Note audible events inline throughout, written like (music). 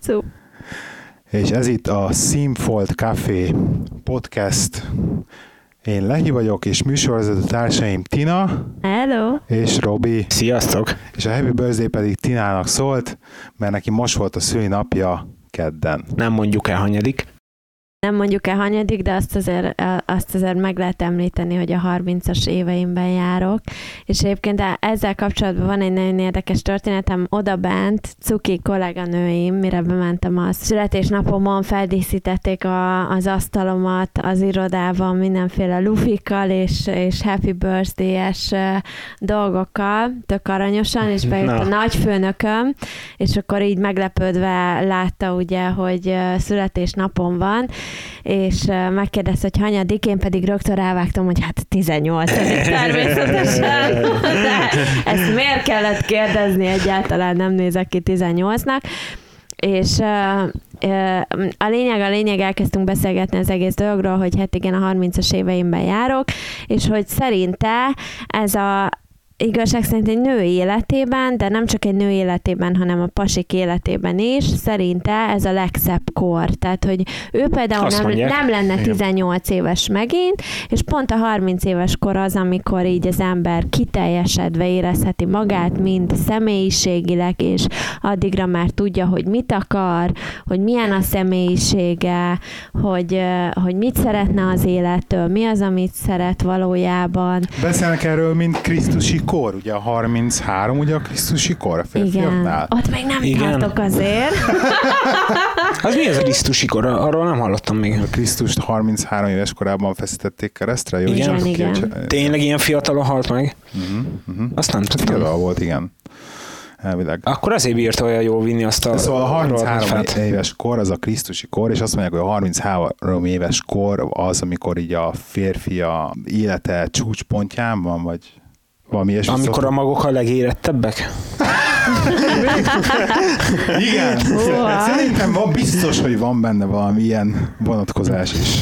Cup. És ez itt a Simfold Café podcast. Én Lehi vagyok, és műsorvezető társaim Tina Hello. és Robi. Sziasztok! És a Happy Birthday pedig Tinának szólt, mert neki most volt a szüli napja kedden. Nem mondjuk el hanyadik. Nem mondjuk el hanyadik, de azt azért, azt azért meg lehet említeni, hogy a 30-as éveimben járok. És egyébként ezzel kapcsolatban van egy nagyon érdekes történetem. Oda bent Cuki kolléganőim, mire bementem a születésnapomon, feldíszítették a, az asztalomat az irodában mindenféle lufikkal és, és happy birthday-es dolgokkal, tök aranyosan, és bejött Na. a nagyfőnököm, és akkor így meglepődve látta ugye, hogy születésnapom van, és megkérdezte, hogy hanyadik, én pedig rögtön rávágtam, hogy hát 18 (laughs) természetesen. De ezt miért kellett kérdezni, egyáltalán nem nézek ki 18-nak. És a lényeg, a lényeg, elkezdtünk beszélgetni az egész dologról, hogy hát igen, a 30-as éveimben járok, és hogy szerinte ez a, igazság szerint egy nő életében, de nem csak egy nő életében, hanem a pasik életében is, szerinte ez a legszebb kor. Tehát, hogy ő például nem, nem lenne 18 éves megint, és pont a 30 éves kor az, amikor így az ember kiteljesedve érezheti magát, mind személyiségileg, és addigra már tudja, hogy mit akar, hogy milyen a személyisége, hogy, hogy mit szeretne az élettől, mi az, amit szeret valójában. Beszélnek erről, mint Krisztusi kor, ugye a 33, ugye a Krisztusi kor a férfiaknál. Igen, ott még nem Igen. tartok azért. az (laughs) mi az a Krisztusi kor? Arról nem hallottam még. A Krisztust 33 éves korában feszítették keresztre? Jó, igen, igen. Ki, Tényleg ilyen fiatalon halt meg? Uh-huh, uh-huh. Azt nem tudtam. Fiatal volt, igen elvileg. Akkor azért bírta olyan jól vinni azt a... Szóval a 33 éves kor az a Krisztusi kor, és azt mondják, hogy a 33 éves kor az, amikor így a férfi a élete csúcspontján van, vagy valami ilyesmi Amikor szokott. a magok a legérettebbek? Igen. Szerintem van biztos, hogy van benne valami ilyen vonatkozás is.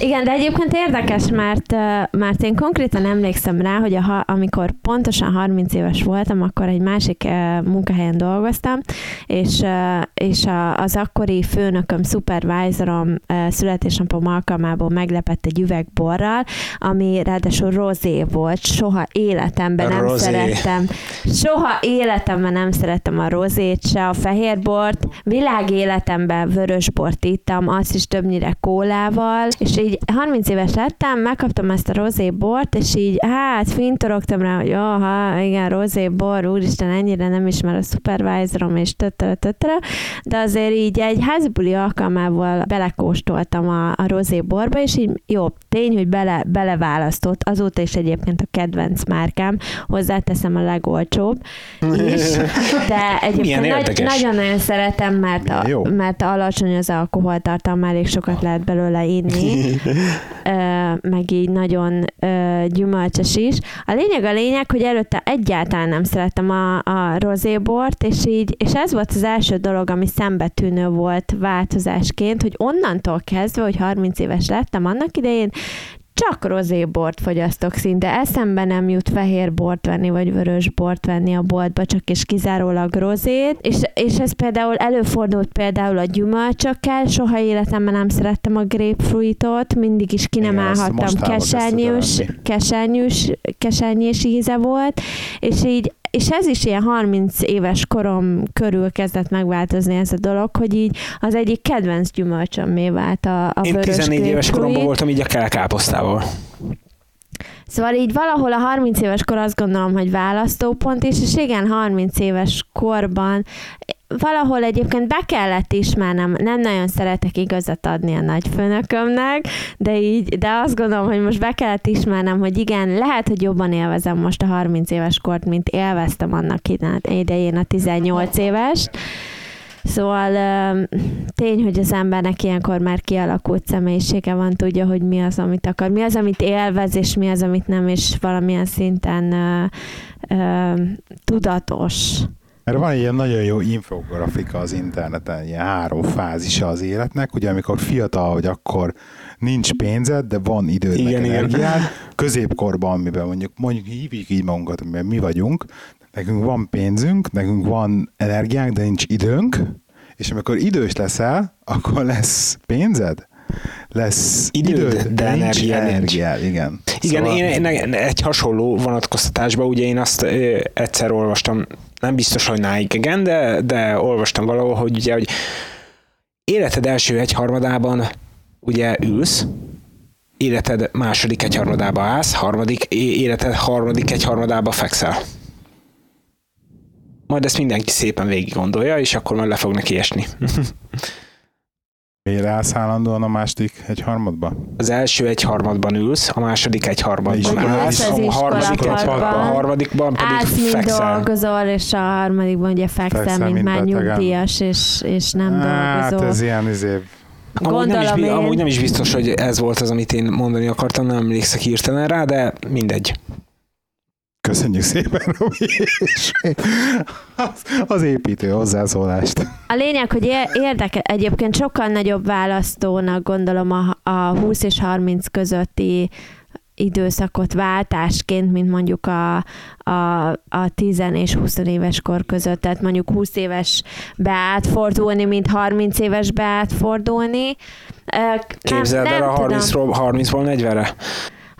Igen, de egyébként érdekes, mert, mert én konkrétan emlékszem rá, hogy a, amikor pontosan 30 éves voltam, akkor egy másik munkahelyen dolgoztam, és, és az akkori főnököm, supervisorom születésnapom alkalmából meglepett egy üvegborral, ami ráadásul rozé volt, soha életemben nem rozé. szerettem, soha életemben nem szerettem a rozét, se a fehérbort, világ életemben vörösbort ittam, azt is többnyire kólával, és így 30 éves lettem, megkaptam ezt a rozé bort, és így hát fintorogtam rá, hogy jó, ha igen, rozé bor, úristen, ennyire nem ismer a supervisorom, és töttere, töttere, de azért így egy házibuli alkalmával belekóstoltam a, a rozé borba, és így jó, tény, hogy bele, beleválasztott, azóta is egyébként a kedvenc márkám, hozzáteszem a legolcsóbb is, de (laughs) egyébként nagy, nagyon-nagyon szeretem, mert, a, mert alacsony az alkoholtartalma, elég sokat lehet belőle inni, (laughs) meg így nagyon gyümölcsös is. A lényeg a lényeg, hogy előtte egyáltalán nem szerettem a, a rozébort, és így, és ez volt az első dolog, ami szembetűnő volt változásként, hogy onnantól kezdve, hogy 30 éves lettem annak idején, csak rozébort fogyasztok szinte. Eszembe nem jut fehér bort venni, vagy vörös bort venni a boltba, csak és kizárólag rozét. És, és ez például előfordult például a gyümölcsökkel, soha életemben nem szerettem a grapefruitot, mindig is ki nem állhattam, kesernyős, kesernyős, kesernyés íze volt, és így és ez is ilyen 30 éves korom körül kezdett megváltozni ez a dolog, hogy így az egyik kedvenc gyümölcsömmé vált a, a Én 14 éves koromban voltam így a kelkáposztával. Szóval így valahol a 30 éves kor azt gondolom, hogy választópont is, és igen, 30 éves korban valahol egyébként be kellett ismernem, nem nagyon szeretek igazat adni a nagyfőnökömnek, de így, de azt gondolom, hogy most be kellett ismernem, hogy igen, lehet, hogy jobban élvezem most a 30 éves kort, mint élveztem annak idején a 18 éves. Szóval tény, hogy az embernek ilyenkor már kialakult személyisége van, tudja, hogy mi az, amit akar, mi az, amit élvez, és mi az, amit nem, és valamilyen szinten uh, uh, tudatos Mert van egy ilyen nagyon jó infografika az interneten, ilyen három fázisa az életnek, ugye amikor fiatal vagy, akkor nincs pénzed, de van időd, Igen, energiád. Középkorban, amiben mondjuk, mondjuk hívjuk így magunkat, amiben mi vagyunk, nekünk van pénzünk, nekünk van energiánk, de nincs időnk, és amikor idős leszel, akkor lesz pénzed, lesz Időd, időd, de nincs energiád nincs. energiád, igen. Igen, Szóval- én, én egy hasonló vonatkoztatásban, ugye én azt ö, egyszer olvastam, nem biztos, hogy náig igen, de, de olvastam valahol, hogy ugye, hogy életed első egyharmadában ugye ülsz, életed második egyharmadába állsz, harmadik, életed harmadik egyharmadába fekszel. Majd ezt mindenki szépen végig gondolja, és akkor majd le fog neki esni. (laughs) Miért állsz állandóan a második egy harmadba? Az első egyharmadban ülsz, a második egyharmadban És állsz, az a harmadik, iskolapadban, a harmadikban pedig Állsz, fekszel. dolgozol, és a harmadikban ugye fekszel, Fekszel, mint, mint már nyugdíjas, és, és nem Hát dolgozol. ez ilyen izé, Amúgy nem, is, én. amúgy nem is biztos, hogy ez volt az, amit én mondani akartam, nem emlékszek hirtelen rá, de mindegy. Köszönjük szépen, Robi, és az, az építő hozzászólást. A lényeg, hogy ér- érdeke, egyébként sokkal nagyobb választónak gondolom a, a 20 és 30 közötti időszakot váltásként, mint mondjuk a, a, a 10 és 20 éves kor között. Tehát mondjuk 20 éves beátfordulni, mint 30 éves beátfordulni. Ö, nem- Képzeld el a tudom. 30-ról, 30-ból 40-re.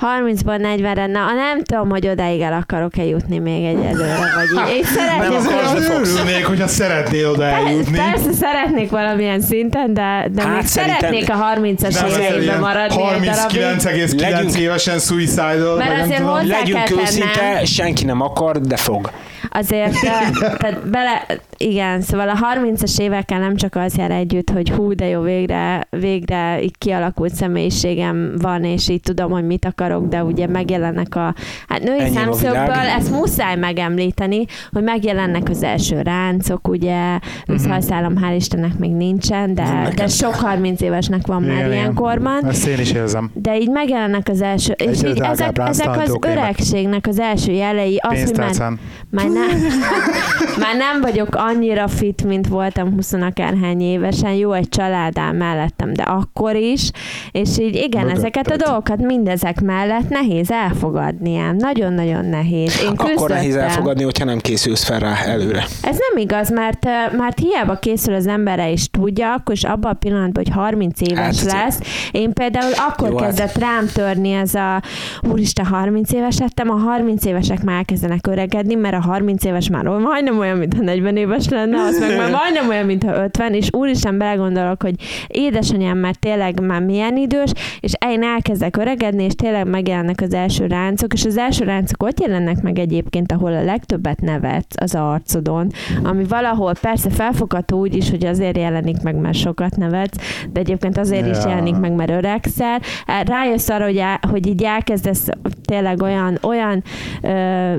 30-ban 40-re, na nem tudom, hogy odáig el akarok-e jutni még egyelőre, vagy így. Én szeretnék, Nem örülnék, hogyha szeretnél oda eljutni. Persze szeretnék valamilyen szinten, de, de Hát még szeretnék a 30-as Nem, azért éveimben maradni egy darabig. 39,9 Legyünk- évesen suicidal, Mert azért hozzá Legyünk kell őszinte, senki nem akar, de fog. Azért, de, tehát bele, igen, szóval a 30-as évekkel nem csak az jár együtt, hogy hú, de jó, végre, végre így kialakult személyiségem van, és így tudom, hogy mit akarok, de ugye megjelennek a, hát női Ennyi szemszögből, ezt muszáj megemlíteni, hogy megjelennek az első ráncok, ugye, őszhajszálom hál' Istennek még nincsen, de, de sok 30 évesnek van már Igen, igen. ilyenkorban. Ezt én is érzem. De így megjelennek az első, és Egyre így ezek, ezek az öregségnek az első jelei, az, hogy már már nem, (laughs) (laughs) már nem vagyok annyira fit, mint voltam 20 akárhány évesen. Jó, egy család áll mellettem, de akkor is. És így igen, Mögötted. ezeket a dolgokat mindezek mellett nehéz elfogadni ám. Nagyon-nagyon nehéz. Én Akkor nehéz küzdöttem. elfogadni, hogyha nem készülsz fel rá előre. Ez nem igaz, mert, mert hiába készül az emberre és tudja, akkor is abban a pillanatban, hogy 30 éves Hát, lesz. Én például akkor Jó, hát- kezdett rám törni ez a úristen, 30 éves lettem, a 30 évesek már elkezdenek öregedni, mert a 30 éves már majdnem olyan, mintha 40 éves lenne, az meg már majdnem olyan, mintha 50, és úristen belegondolok, hogy édesanyám már tényleg már milyen idős, és én elkezdek öregedni, és tényleg megjelennek az első ráncok, és az első ráncok ott jelennek meg egyébként, ahol a legtöbbet nevetsz az arcodon, ami valahol persze felfogható úgy is, hogy azért jelenik meg, mert sokat nevetsz, de egyébként azért is Ja. jelenik meg, mert öregszel. Rájössz arra, hogy, el, hogy így elkezdesz tényleg olyan, olyan ö,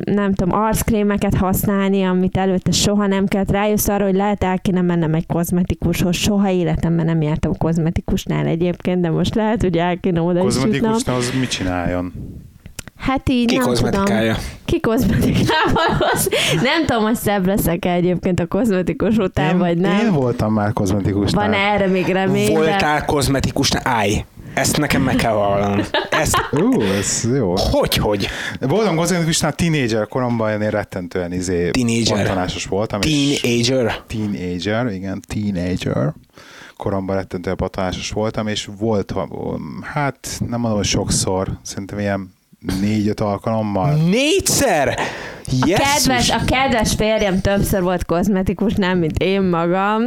nem tudom, arckrémeket használni, amit előtte soha nem kellett. Rájössz arra, hogy lehet el kéne mennem egy kozmetikushoz. Soha életemben nem jártam kozmetikusnál egyébként, de most lehet, hogy el kéne oda is jutnom. Kozmetikusnál az mit csináljon? Hát így Ki nem tudom. kozmetikája? Ki kozmetikával (laughs) hoz. Nem tudom, hogy szebb leszek egyébként a kozmetikus után, Én, vagy nem. én voltam már kozmetikusnál. Van erre még remény, de... Voltál kozmetikusnál? Állj! Ezt nekem meg kell vallanom. Ezt Ú, ez jó. hogy, hogy? Voltam kozmetikusnál tínédzser koromban, én rettentően izé bontanásos voltam. és- Teenager? Teenager, igen, teenager. Koromban rettentően patanásos voltam, és volt, hát nem mondom, hogy sokszor, szerintem ilyen négy-öt alkalommal. Négyszer? A Jesszus! kedves, a kedves férjem többször volt kozmetikus, nem, mint én magam.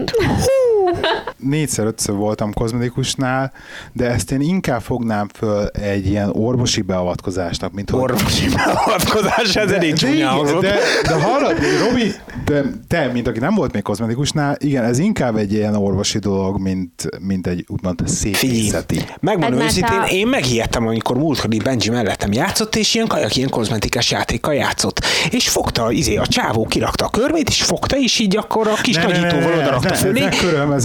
Négyszer-ötször voltam kozmetikusnál, de ezt én inkább fognám föl egy ilyen orvosi beavatkozásnak, mint hogy Orvosi beavatkozás, ez elég de, csúnya de, de hallod, Robi, de te, mint aki nem volt még kozmetikusnál, igen, ez inkább egy ilyen orvosi dolog, mint, mint egy úgymond szépészeti. Megmondom őszintén, a- én megijedtem, amikor múltkor Benji mellettem játszott, és ilyen kajak, ilyen kozmetikás játékkal játszott. És fogta, izé, a csávó kirakta a körmét, és fogta, és így akkor a kis nagyítóval oda rakta ez, fölé.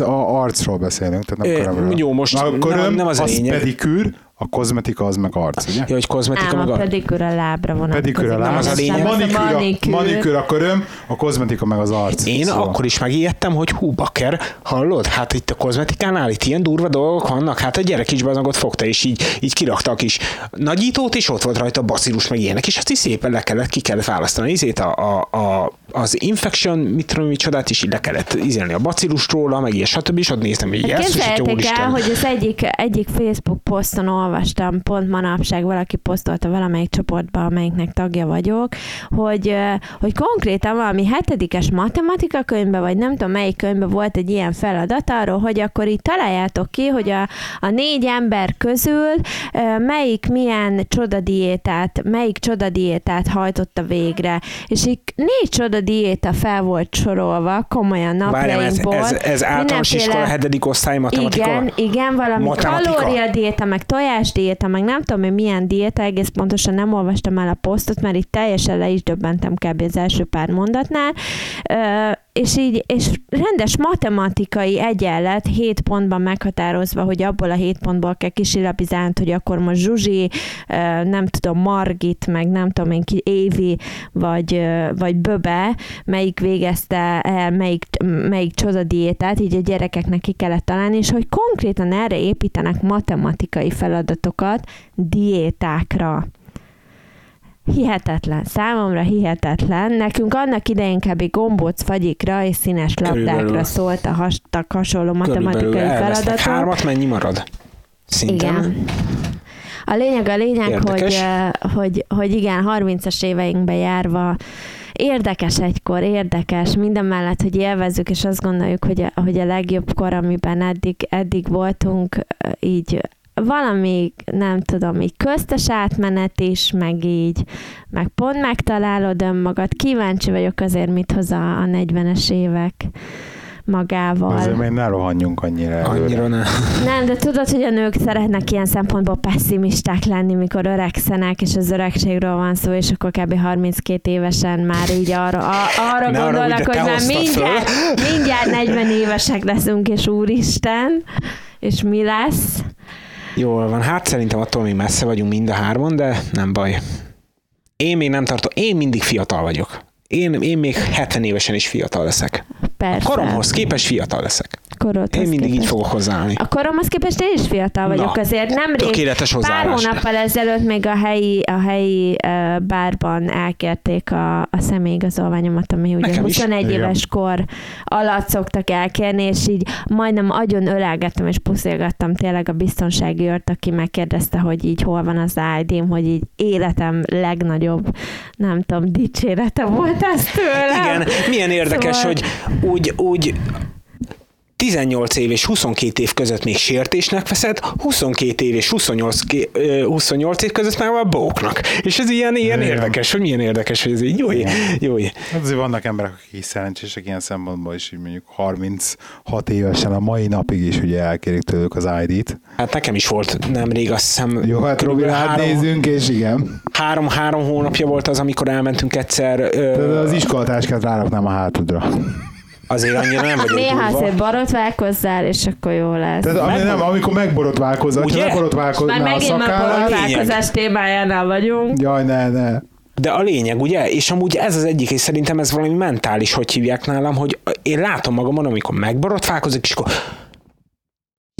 Ez a arcról beszélünk, tehát nem körömről. jó, most Na, a nem- köröm, nem az a lényeg. pedikűr, a kozmetika az meg arc, ugye? Ja, hogy kozmetika Ám meg a a... pedikűr a lábra vonatkozik. Pedikűr a Nem az a lényeg. manikűr, a, manikűr. manikűr a köröm, a kozmetika meg az arc. Én Szóval- akkor is megijedtem, hogy hú, bakker, hallod? Hát itt a kozmetikánál itt ilyen durva dolgok vannak, hát a gyerek is bazagot fogta, és így, így kirakta a kis nagyítót, és ott volt rajta a bacillus, meg ilyenek, és azt is szépen le kellett, ki kellett választani izét, a, a, a, az infection, mit tudom, micsodát is így le kellett izélni a bacillust róla, meg ilyen, stb. És ott néztem, hogy jesszus, hogy Képzeljétek el, úristen. hogy az egyik, egyik Facebook poszton olvastam, pont manapság valaki posztolta valamelyik csoportba, amelyiknek tagja vagyok, hogy, hogy konkrétan valami hetedikes matematika könyvben, vagy nem tudom melyik könyvben volt egy ilyen feladat arról, hogy akkor így találjátok ki, hogy a, a négy ember közül melyik milyen csodadiétát, melyik csodadiétát hajtotta végre. És így négy csodadiéta fel volt sorolva, komolyan Várjál, ez, napjainkból. ez, ez általános Mindenféle- iskola hetedik osztály matematika? igen, igen, valami kalóriadiéta, meg tojásdiéta, meg nem tudom, hogy milyen diéta, egész pontosan nem olvastam el a posztot, mert itt teljesen le is döbbentem kb. az első pár mondatnál. Ö, és így, és rendes matematikai egyenlet 7 pontban meghatározva, hogy abból a 7 pontból kell kisilabizált, hogy akkor most Zsuzsi, nem tudom, Margit, meg nem tudom én Évi, vagy, vagy Böbe, melyik végezte el, melyik, melyik csodadiétát, így a gyerekeknek ki kellett találni, és hogy konkrétan erre építenek matematikai feladatokat diétákra. Hihetetlen, számomra hihetetlen. Nekünk annak idején kb. gombóc fagyikra és színes labdákra Körülbelül. szólt a hastak hasonló matematikai feladatok. hármat, mennyi marad? Szinten? Igen. A lényeg a lényeg, hogy, Érdekes. hogy, hogy igen, 30-as éveinkbe járva érdekes egykor, érdekes, minden mellett, hogy élvezzük, és azt gondoljuk, hogy a, hogy a legjobb kor, amiben eddig, eddig voltunk, így valami, nem tudom, így köztes átmenet is, meg így, meg pont megtalálod önmagad. Kíváncsi vagyok azért, mit hoz a, a 40-es évek magával. Azért még ne rohanjunk annyira előre. Annyira ne. Nem, de tudod, hogy a nők szeretnek ilyen szempontból pessimisták lenni, mikor öregszenek, és az öregségről van szó, és akkor kb. 32 évesen már így arra, a, arra Ne arra, gondolnak, hogy de hogy te már mindjárt, mindjárt 40 évesek leszünk, és úristen, és mi lesz? Jól van, hát szerintem attól még messze vagyunk mind a hárman, de nem baj. Én még nem tartom, én mindig fiatal vagyok. Én, én még 70 évesen is fiatal leszek. Persze. Koromhoz képest fiatal leszek. Korodhoz Én mindig így képest. fogok hozzáállni. A koromhoz képest én is fiatal vagyok, Na, azért nemrég Tökéletes pár hónappal ezelőtt még a helyi, a helyi uh, bárban elkérték a, a személyigazolványomat, ami ugye Nekem is. 21 Igen. éves kor alatt szoktak elkérni, és így majdnem agyon ölelgettem és puszilgattam tényleg a biztonsági őrt, aki megkérdezte, hogy így hol van az ID-m, hogy így életem legnagyobb, nem tudom, dicsérete volt ez tőlem. Igen, milyen érdekes, Szóval- hogy úgy, úgy 18 év és 22 év között még sértésnek veszed, 22 év és 28, ké- ö, 28 év között már már bóknak. És ez ilyen, ilyen Igen. érdekes, hogy milyen érdekes, hogy ez így jó, jó. Hát azért vannak emberek, akik szerencsések ilyen szempontból is, hogy mondjuk 36 évesen a mai napig is ugye elkérik tőlük az ID-t. Hát nekem is volt nemrég, azt hiszem, Jó, hát Robi, hát nézzünk, és igen. három, három hónapja volt az, amikor elmentünk egyszer. De Ö, az iskolatáskát ráraknám a hátudra. Azért annyira nem vagyok Néha durva. azért borotválkozzál, és akkor jó lesz. Tehát ami nem, amikor megborotválkozol, Ugye? ha megborotválkozol Már a megint már borotválkozás témájánál vagyunk. jaj, ne, ne. De a lényeg, ugye? És amúgy ez az egyik, és szerintem ez valami mentális, hogy hívják nálam, hogy én látom magamon, amikor megborotválkozik, és akkor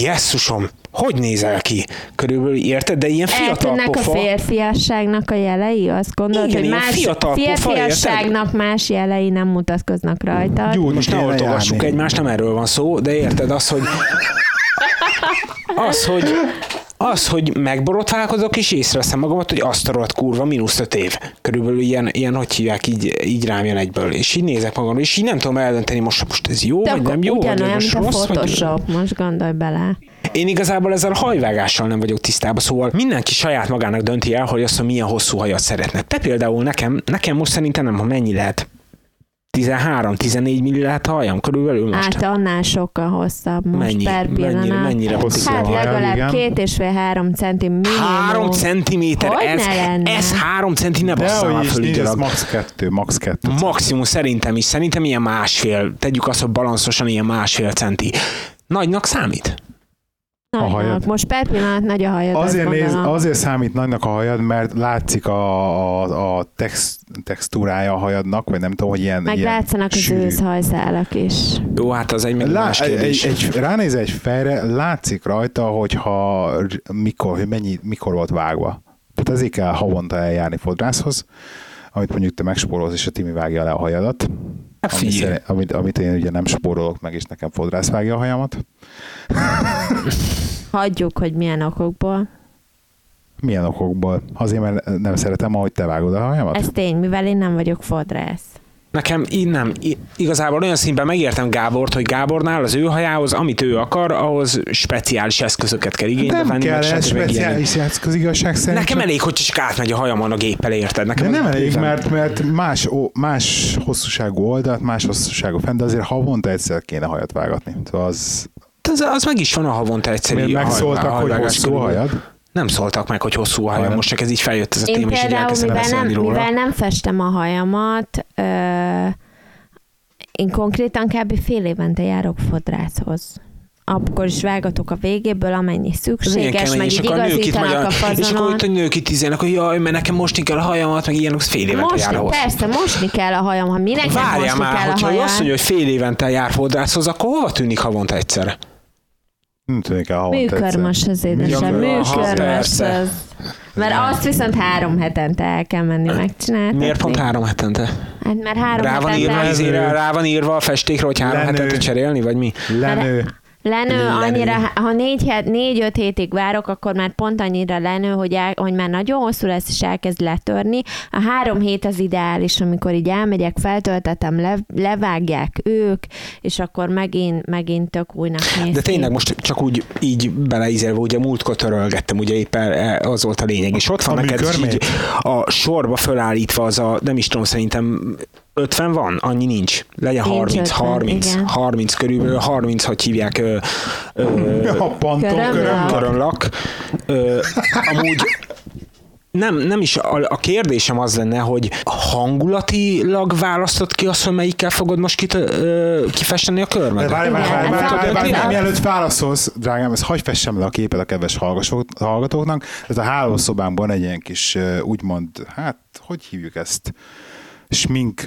Jesszusom, hogy nézel ki? Körülbelül érted? De ilyen fiatal Eltűnnek a pofa. férfiasságnak a jelei? Azt gondolod, Igen, hogy más fiatal pofa, férfiasságnak más jelei nem mutatkoznak rajta. Gyújtni Most ne oltogassuk egymást, nem erről van szó, de érted az, hogy (laughs) az, hogy az, hogy megborotválkozok, és észreveszem magamat, hogy azt a kurva, mínusz öt év. Körülbelül ilyen, ilyen, hogy hívják, így, így rám jön egyből. És így nézek magamra, és így nem tudom eldönteni most, most ez jó, De vagy nem jó, vagy ugyanolyan, most rossz, vagy Photoshop, most gondolj bele. Én igazából ezzel a hajvágással nem vagyok tisztában, szóval mindenki saját magának dönti el, hogy azt, hogy milyen hosszú hajat szeretne. Te például nekem, nekem most szerintem nem, ha mennyi lehet. 13-14 milli lehet a hajam körülbelül most. Hát annál sokkal hosszabb most Mennyi, per mennyire, pillanat. mennyire Hosszú Hát hajam, legalább igen. két és fél három centi minimum. Három centiméter, Hogy ez, ne lenne? ez három centi, ne nincs, ez max. kettő, max. kettő. Maximum szerintem is, szerintem ilyen másfél, tegyük azt, hogy balanszosan ilyen másfél centi. Nagynak számít? Nagynak. hajad. Most per pillanat nagy a hajad. Azért, néz, azért számít nagynak a hajad, mert látszik a, a, a text, textúrája a hajadnak, vagy nem tudom, hogy ilyen, Meg ilyen látszanak az sűrű. őszhajszálak is. Jó, hát az egy Lá, más egy, kérdés. egy, ránéz egy fejre, látszik rajta, hogyha mikor, hogy mennyi, mikor volt vágva. Tehát ezért kell havonta eljárni fodrászhoz, amit mondjuk te megspórolsz, és a Timi vágja le a hajadat. Hát Ami figyelj. szerint, amit, amit én ugye nem spórolok meg, és nekem fodrász vágja a hajamat. Hagyjuk, hogy milyen okokból. Milyen okokból? Azért, mert nem szeretem, ahogy te vágod a hajamat? Ez tény, mivel én nem vagyok fodrász. Nekem így nem. Igazából olyan színben megértem Gábort, hogy Gábornál az ő hajához, amit ő akar, ahhoz speciális eszközöket kell igénybe nem venni. kell meg ez speciális eszköz igazság szerint. Nekem csak- elég, hogy csak átmegy a hajamon a géppel, érted? Nekem De nem elég, bőven- mert, mert más, ó, más hosszúságú oldalt, más hosszúságú fent, de azért havonta egyszer kéne hajat vágatni. Szóval az, Az, az meg is van a havonta egyszerű miért haj- megszóltak, hogy hajvágás hosszú hajad? Nem szóltak meg, hogy hosszú a hajam, most csak ez így feljött ez a téma, és így elkezdtem mivel nem, beszélni róla. mivel nem festem a hajamat, ö, én konkrétan kb. fél évente járok fodrászhoz. Akkor is vágatok a végéből, amennyi szükséges, meg és így akkor a nők itt igazítanak magyar, a és akkor fazonon. itt a nők itt izélnek, hogy jaj, mert nekem mosni kell a hajamat, meg ilyenek, az fél évente Mosni, jár ahhoz. persze, mosni kell a hajam. Ha minek nem Várjál mosni már, kell a hajam. azt mondja, hogy fél évente jár fodrászhoz, akkor hova tűnik havonta egyszerre? Nem tűnik el havonta egyszer. Műkörmös az édesem, műkörmös az. Mert azt viszont három hetente el kell menni megcsinálni. Miért pont három hetente? Hát mert három Rá van, hetente írva, izére, rá van írva a festékre, hogy három Lenő. hetente cserélni, vagy mi? Lenő. Lenő Lenő. annyira, ha négy, het, négy-öt hétig várok, akkor már pont annyira lenő, hogy, el, hogy már nagyon hosszú lesz, és elkezd letörni. A három hét az ideális, amikor így elmegyek, feltöltetem, le, levágják ők, és akkor megint, megint tök újnak néz De tényleg most csak úgy így beleízelve, ugye múltkor törölgettem, ugye éppen az volt a lényeg, és ott van A neked így a sorba fölállítva az a, nem is tudom, szerintem 50 van, annyi nincs. Legyen Nincs 30, 50, 30, igen. 30 körülbelül, 30, hogy hívják ö, ö, (laughs) A panton Körömlak. köröm. körönlak. Ö, amúgy nem, nem is, a, a kérdésem az lenne, hogy hangulatilag választod ki azt, hogy melyikkel fogod most kit, ö, kifesteni a körmet? várj, várj, várj, ez várj, várj, várj, ez mielőtt válaszolsz, drágám, ezt hagyj fessem le a képet a kedves hallgatóknak. Ez a hálószobámban egy ilyen kis, úgymond, hát, hogy hívjuk ezt? Smink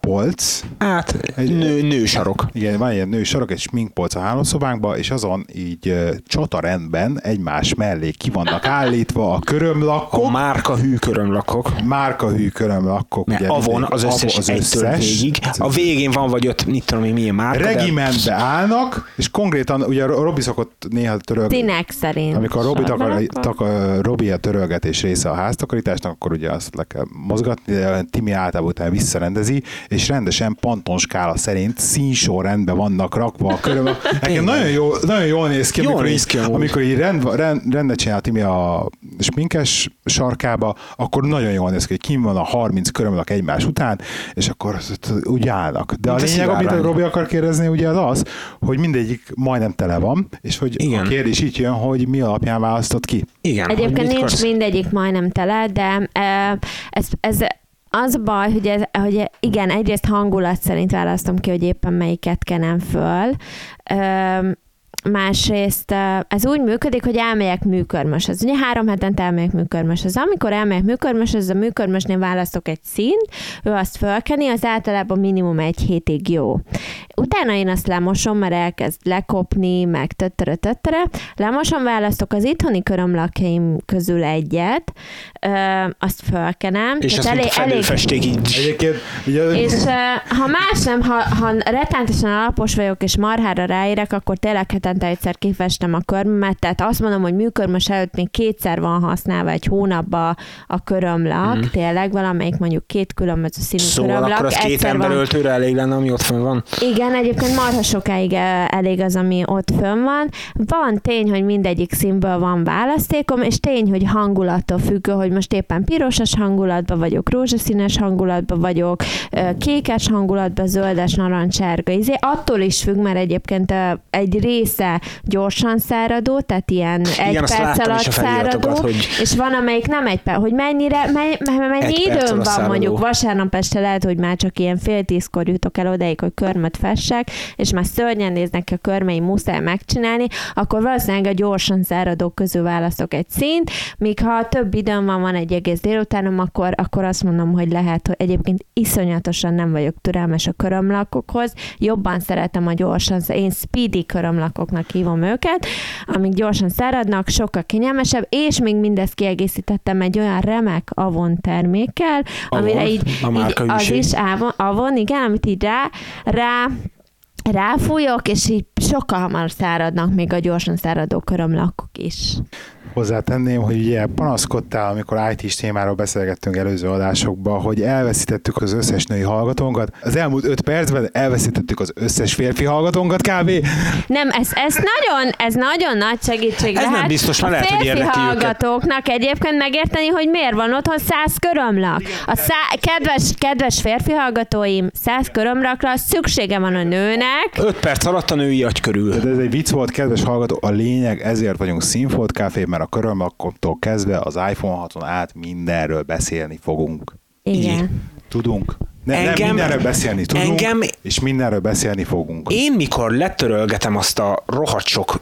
polc. Hát, Egy- nő, nősarok. Igen, van ilyen női sarok, egy sminkpolc a hálószobánkban, és azon így ö, csatarendben egymás mellé ki vannak állítva a körömlakkok, A márka hű körömlakok. márkahű körömlakkok. Mert ugye avon az összes, az egytől összes. végig. A végén van vagy ott, mit tudom én, milyen márka. de- Regimentbe állnak, és konkrétan, ugye Robi szokott néha törölni, Színek szerint. amikor Robi, takar, takar, Robi a törölgetés része a háztakarításnak, akkor ugye azt le kell mozgatni, de Timi általában utána visszarendezi, és rendesen pantonskála szerint színsorrendben vannak rakva a körül. Nekem nagyon, jó, nagyon jól néz ki, Jól amikor, néz így, ki amúgy. amikor így rend, rend, rendet csinál Timi a sminkes sarkába, akkor nagyon jól néz ki, hogy kim van a 30 körömlak egymás után, és akkor úgy állnak. De a Mint a lényeg, amit a. Robi akar kérdezni, ugye az az, hogy mindegyik majdnem tele van, és hogy Igen. a kérdés így jön, hogy mi alapján választott ki. Igen. Egyébként nincs akarsz? mindegyik majdnem tele, de ö, ez, ez az a baj, hogy, ez, hogy igen, egyrészt hangulat szerint választom ki, hogy éppen melyiket kenem föl. Ö, Másrészt ö, ez úgy működik, hogy elmegyek műkörmöshez. Ugye három hetente elmegyek műkörmöshez. Amikor elmegyek műkörmöshez, a műkörmösnél választok egy színt, ő azt fölkeni, az általában minimum egy hétig jó. Utána én azt lemosom, mert elkezd lekopni, meg töttere, töttere. Lemosom, választok az itthoni körömlakjaim közül egyet, ö, azt fölkenem. És azt mint a fedőfesték így. Egyébként, ugye, és uh, ha más nem, ha, ha rettenetesen alapos vagyok, és marhára ráérek, akkor tényleg hetente egyszer kifestem a körmömet, tehát azt mondom, hogy műkörmös előtt még kétszer van használva egy hónapban a körömlak, mm. tényleg valamelyik mondjuk két különböző színű Szóval körömlak. akkor az két egyszer van- emberöltőre elég lenne, ami ott fönn van. igen, egyébként marha sokáig elég az, ami ott fönn van. Van tény, hogy mindegyik színből van választékom, és tény, hogy hangulattól függő, hogy most éppen pirosas hangulatban vagyok, rózsaszínes hangulatban vagyok, kékes hangulatban, zöldes, narancsárga. Izé, attól is függ, mert egyébként egy rész része gyorsan száradó, tehát ilyen egy Igen, azt perc alatt száradó, hogy és van, amelyik nem egy perc, hogy mennyire, mennyi, mennyi Egy időm van száradó. mondjuk vasárnap este lehet, hogy már csak ilyen fél tízkor jutok el odaig, hogy körmöt fessek, és már szörnyen néznek ki a körmeim, muszáj megcsinálni, akkor valószínűleg a gyorsan száradók közül választok egy színt, míg ha több időm van, van egy egész délutánom, akkor, akkor azt mondom, hogy lehet, hogy egyébként iszonyatosan nem vagyok türelmes a körömlakokhoz, jobban szeretem a gyorsan, én speedy körömlakoknak hívom őket, amik gyorsan száradnak, sokkal kényelmesebb, és még mindezt kiegészítettem egy olyan remek Avon termékkel, amire Avon, így, a így az is Avon, Avon, igen, amit így rá, rá ráfújok, és így sokkal hamarabb száradnak még a gyorsan száradó körömlakok is. Hozzátenném, hogy ugye panaszkodtál, amikor IT-s témáról beszélgettünk előző adásokban, hogy elveszítettük az összes női hallgatónkat. Az elmúlt öt percben elveszítettük az összes férfi hallgatónkat kb. Nem, ez, ez, nagyon, ez nagyon nagy segítség Ez nem lehet. biztos, mert a lehet, hogy férfi érdekli őket. hallgatóknak egyébként megérteni, hogy miért van otthon száz körömlak. A szá- kedves, kedves férfi hallgatóim, száz körömlakra szüksége van a nőnek, 5 perc alatt a női agy körül. De ez egy vicc volt, kedves hallgató. A lényeg, ezért vagyunk Színfolt Café, mert a körömlakoktól kezdve az iPhone 6-on át mindenről beszélni fogunk. Igen. Tudunk. Ne, Engem- nem mindenről beszélni tudunk, engem- és mindenről beszélni fogunk. Én mikor letörölgetem azt a rohadt sok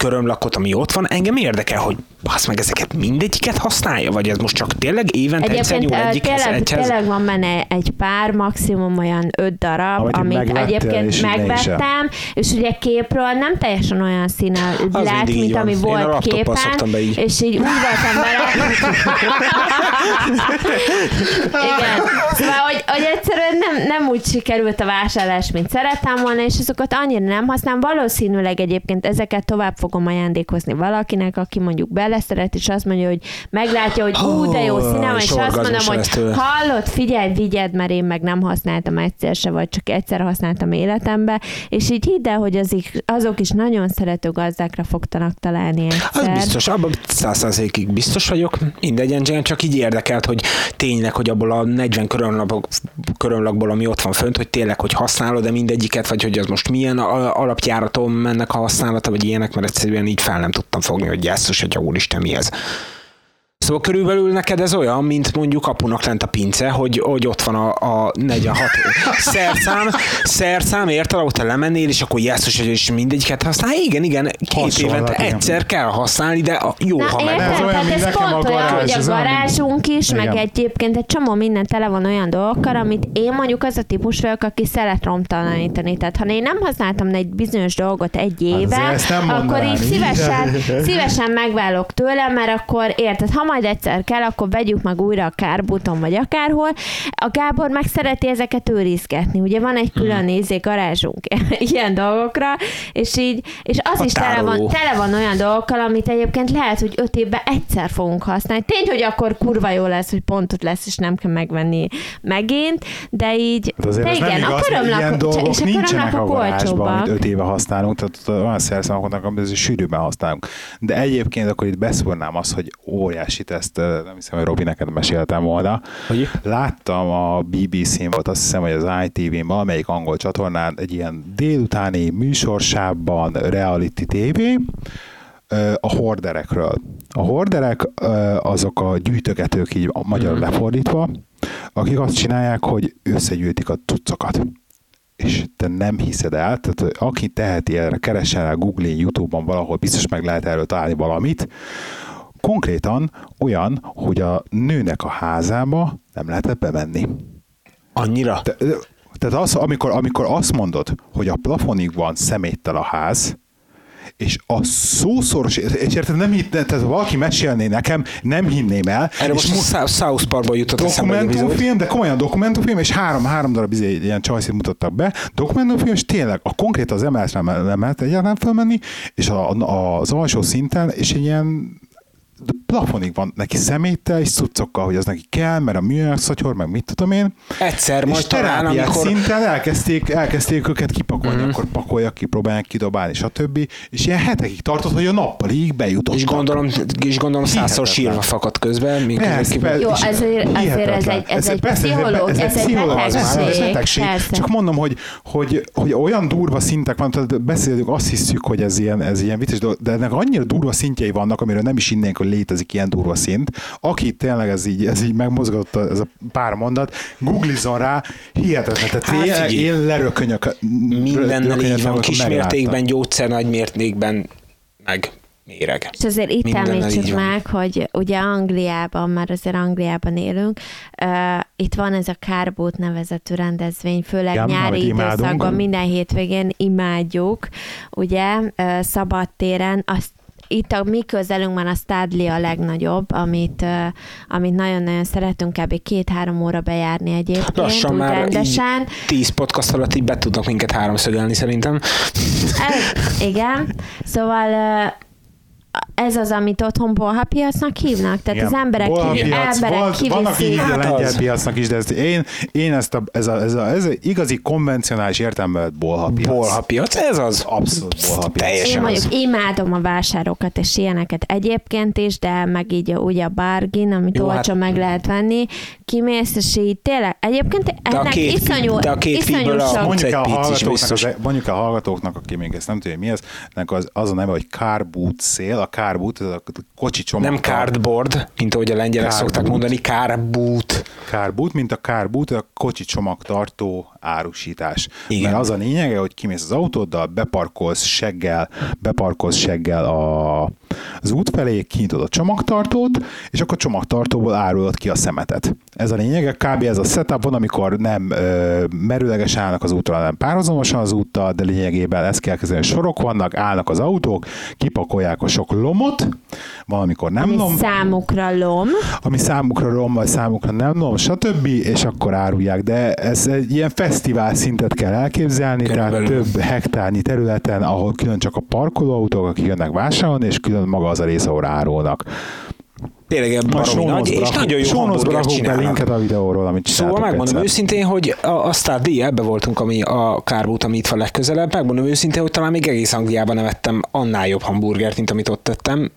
körömlakot, ami ott van, engem érdekel, hogy basz meg ezeket mindegyiket használja, vagy ez most csak tényleg évente egyszer Egyébként nyúl ö, egyikhez, tényleg, egyhez? tényleg van benne egy pár, maximum olyan öt darab, Amit amit, megvettél, egyébként és megvettem, és ugye képről nem teljesen olyan színe lát, mindig így mint van. ami Én a volt képen, így. és így úgy voltam vele. Igen. Szóval, hogy, hogy egyszerűen nem, nem úgy sikerült a vásárlás, mint szerettem volna, és azokat annyira nem használom. Valószínűleg egyébként ezeket tovább fogom ajándékozni valakinek, aki mondjuk beleszeret, és azt mondja, hogy meglátja, hogy ú, de jó Ó, színe van, és azt mondom, hogy hallott, figyelj, vigyed, mert én meg nem használtam egyszer se, vagy csak egyszer használtam életembe, és így hidd el, hogy az, azok is nagyon szerető gazdákra fogtanak találni Az egyszer. biztos, abban százszerzékig biztos vagyok. Mindegy, engem csak így érdekelt, hogy tényleg, hogy abból a 40 körömlakból, körömlakból, ami ott van fönt, hogy tényleg, hogy használod de mindegyiket, vagy hogy az most milyen alapjáraton mennek a használata, vagy ilyenek, mert egyszerűen így fel nem tudtam fogni, hogy jesszus, hogy úristen, mi ez. Szóval körülbelül neked ez olyan, mint mondjuk apunak lent a pince, hogy, hogy ott van a, a 46 szerszám, szerszám, érted, ahol te lemennél, és akkor jesszus, hogy is mindegyiket használ. Igen, igen, két Hasonlat, évente igen. egyszer kell használni, de a, jó, Na, ha meg? Ez olyan, Tehát mint ez pont a olyan, garázs, hogy a olyan, garázsunk is, meg Igen. egyébként egy csomó minden tele van olyan dolgokkal, amit én mondjuk az a típus vagyok, aki szeret romtalanítani. Tehát ha én nem használtam egy bizonyos dolgot egy éve, azért ezt nem akkor így. szívesen, szívesen megválok tőle, mert akkor érted, ha majd egyszer kell, akkor vegyük meg újra a kárbuton, vagy akárhol. A Gábor meg szereti ezeket őrizgetni. Ugye van egy külön nézé garázsunk (laughs) ilyen dolgokra, és így, és az A is tele van, tele van olyan dolgokkal, amit egyébként lehet, hogy öt évben egyszer fogunk használni. Tény, hogy akkor kurva jó lesz, hogy pontot lesz, és nem kell megvenni megint, de így, Hát de igen, igaz, a körömlakok, és a nincsenek a körömlakok garázsban, amit olcsóbbak. öt éve használunk, tehát olyan szerszámoknak, amit sűrűben használunk. De egyébként akkor itt beszúrnám azt, hogy óriási ezt nem hiszem, hogy Robi neked meséltem volna. Hogy? Láttam a BBC-n volt, azt hiszem, hogy az ITV-n valamelyik angol csatornán egy ilyen délutáni műsorsában reality TV, a horderekről. A horderek azok a gyűjtögetők, így a magyar Mhm. lefordítva, akik azt csinálják, hogy összegyűjtik a cuccokat. És te nem hiszed el, tehát hogy aki teheti erre, keressen el Google-in, YouTube-on valahol, biztos meg lehet erről találni valamit. Konkrétan olyan, hogy a nőnek a házába nem lehetett bemenni. Annyira? Te, tehát az, amikor, amikor azt mondod, hogy a plafonig van szeméttel a ház, és a szószoros, és érted, nem hitt, tehát valaki mesélné nekem, nem hinném el. Erre és most a South Parkból jutott dokumentumfilm, de komolyan dokumentumfilm, és három, három darab izé, ilyen csajszit mutattak be, dokumentumfilm, és tényleg a konkrét az emeletre nem lehet egyáltalán felmenni, és a, a, az alsó szinten, és egy ilyen plafonig van neki szeméttel és cuccokkal, hogy az neki kell, mert a műanyag szatyor, meg mit tudom én. Egyszer, majd és talán, terápiás amikor... szinten elkezdték, elkezdték őket kipakolni, Mhm. mm. akkor pakolják ki, próbálják kidobálni, stb. És ilyen hetekig tartott, hogy a nappalig bejutottak. És gondolom, és gondolom százszor sírva fakadt közben. Mint Persze, persze. Jó, és azért- azért ez egy- ez egy persze, pszichológ- ez, ez egy betegség, ez betegség. Csak mondom, hogy, hogy, hogy olyan durva szintek van, tehát beszélünk, azt hiszük, hogy ez ilyen, ez ilyen vicces, de ennek annyira durva szintjei vannak, amiről nem is innénk, hogy létezik ilyen durva szint. Aki tényleg ez így, ez így megmozgatott ez a pár mondat, googlizzon rá, hihetetlen. Tehát Hát én, figyelj. én lerökönyök. Mindennel így van, rökönyöknek, kis megláttam. mértékben gyógyszer, nagy mértékben meg méreg. És azért itt Mindennel említsük meg, hogy ugye Angliában, már azért Angliában élünk, uh, itt van ez a Carboot nevezetű rendezvény, főleg Igen, nyári amit imádunk. időszakban, minden hétvégén imádjuk, ugye, uh, szabadtéren, azt itt a mi közelünkben a Stadli a legnagyobb, amit, amit nagyon-nagyon szeretünk kb. két-három óra bejárni egyébként, Lassan már rendesen. tíz podcast alatt így be tudnak minket háromszögelni szerintem. Ez, igen, szóval ez az, amit otthon bolhapiacnak hívnak, tehát Igen. az emberek, ki, Bolhapiac, emberek volt- Vannak így kiviszik. Hát lengyel az. piacnak is, de ezt, én, én ezt a, ez, a, ez, a, ez a igazi konvencionális értelme bolhapiac. Bolhapiac, ez az. Abszolút bolhapiac. Teljesen. Én az. mondjuk imádom a vásárokat és ilyeneket egyébként is, de meg így a- ugye a bargain, amit Jó, Jó, hát- olcsó meg lehet venni, kimész, és így tényleg, egyébként De a ennek két iszonyú, pi- de a két iszonyú sok, Mondjuk a hallgatóknak, az, mondjuk a hallgatóknak, aki még ezt nem tudja, mi ez, ennek az, az a neve, hogy car boot szél, a car boot, ez a kocsi csomag. Nem cardboard, mint ahogy a lengyelek Cardboard. szokták mondani. Car boot, mint a boot, a kocsi csomagtartó árusítás. Igen. Mert az a lényege, hogy kimész az autóddal, beparkolsz seggel, beparkolsz seggel a, az út felé, kinyitod a csomagtartót, és akkor csomagtartóból árulod ki a szemetet. Ez a lényege, kb. ez a setup van, amikor nem ö, merőleges állnak az útra, hanem párhuzamosan az úttal, de lényegében ezt kell kezdeni, sorok vannak, állnak az autók, kipakolják a sok lomot, valamikor nem ami lom, számukra lom. ami számukra rom, vagy számukra nem rom, stb., és akkor árulják. De ez egy ilyen fesztivál szintet kell elképzelni, Körülbelül. tehát több hektárnyi területen, ahol külön csak a parkolóautók, akik jönnek vásárolni, és külön maga az a rész, ahol árulnak. Tényleg baromi nagy, és nagyon jó hamburgert csinálnak. linket a videóról, amit Szóval megmondom egyszer. őszintén, hogy a, a Stardy, ebbe voltunk, ami a Kárboot, ami itt van legközelebb. Megmondom őszintén, hogy talán még egész Angliában nem ettem annál jobb hamburgert, mint amit ott tettem.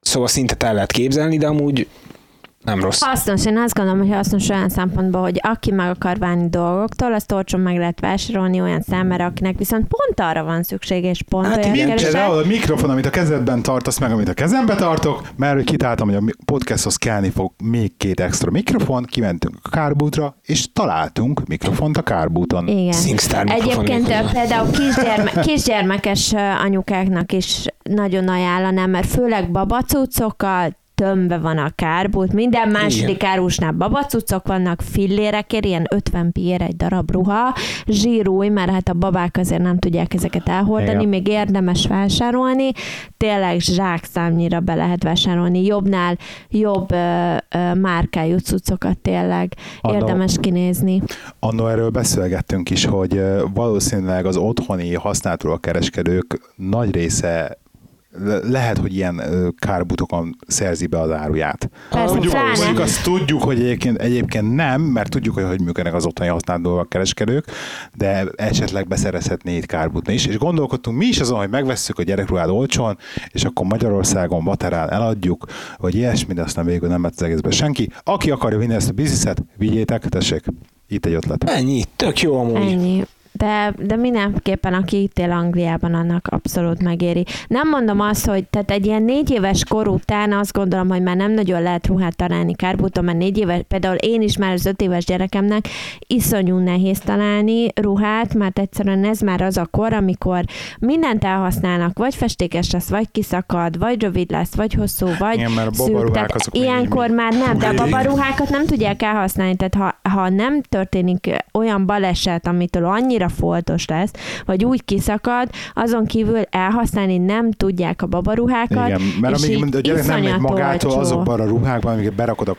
Szóval szinte el lehet képzelni, de amúgy nem rossz. Hasznos, én azt gondolom, hogy hasznos olyan szempontból, hogy aki meg akar válni dolgoktól, azt olcsón meg lehet vásárolni olyan számára, akinek viszont pont arra van szüksége, és pont Hát olyan keresse. Például a mikrofon, amit a kezedben tartasz, meg amit a kezembe tartok, mert hogy kitáltam, hogy a podcasthoz kellni fog még két extra mikrofon, kimentünk a kárbútra, és találtunk mikrofont a kárbúton. Igen. SingStar mikrofon Egyébként ö, például kisgyerme, (laughs) kisgyermekes anyukáknak is nagyon ajánlanám, mert főleg babacucokkal tömve van a kárbút, minden második árusnál babacucok vannak, fillérekért, ilyen 50 piér egy darab ruha, zsírúj, mert hát a babák azért nem tudják ezeket elhordani, Igen. még érdemes vásárolni, tényleg zsákszámnyira be lehet vásárolni, jobbnál jobb ö, ö, márkájú cuccokat tényleg Anno- érdemes kinézni. Annó erről beszélgettünk is, hogy valószínűleg az otthoni használatról kereskedők nagy része lehet, hogy ilyen kárbutokon szerzi be az áruját. Persze, Mondjuk, mondjuk azt tudjuk, hogy egyébként, egyébként nem, mert tudjuk, hogy hogy működnek az otthoni használatból a kereskedők, de esetleg beszerezhetné itt kárbutni is. És gondolkodtunk mi is azon, hogy megvesszük a gyerekruhát olcsón, és akkor Magyarországon Baterán eladjuk, vagy ilyesmi, de aztán végül nem lett az egészben senki. Aki akarja vinni ezt a bizniszet, vigyétek, tessék. Itt egy ötlet. Ennyi, tök jó amúgy. Ennyi. De, de mindenképpen, aki itt él Angliában, annak abszolút megéri. Nem mondom azt, hogy tehát egy ilyen négy éves kor után azt gondolom, hogy már nem nagyon lehet ruhát találni kárbuton, mert négy éves, például én is már az öt éves gyerekemnek iszonyú nehéz találni ruhát, mert egyszerűen ez már az a kor, amikor mindent elhasználnak, vagy festékes lesz, vagy kiszakad, vagy rövid lesz, vagy hosszú, vagy Igen, mert szűk. Tehát ilyenkor még- már nem, de a babaruhákat nem tudják elhasználni, tehát ha, ha nem történik olyan baleset, amitől annyira foltos lesz, vagy úgy kiszakad, azon kívül elhasználni nem tudják a babaruhákat, Igen, mert és amíg a gyerek nem megy magától olcsó. azokban a ruhákban, amiket berakod a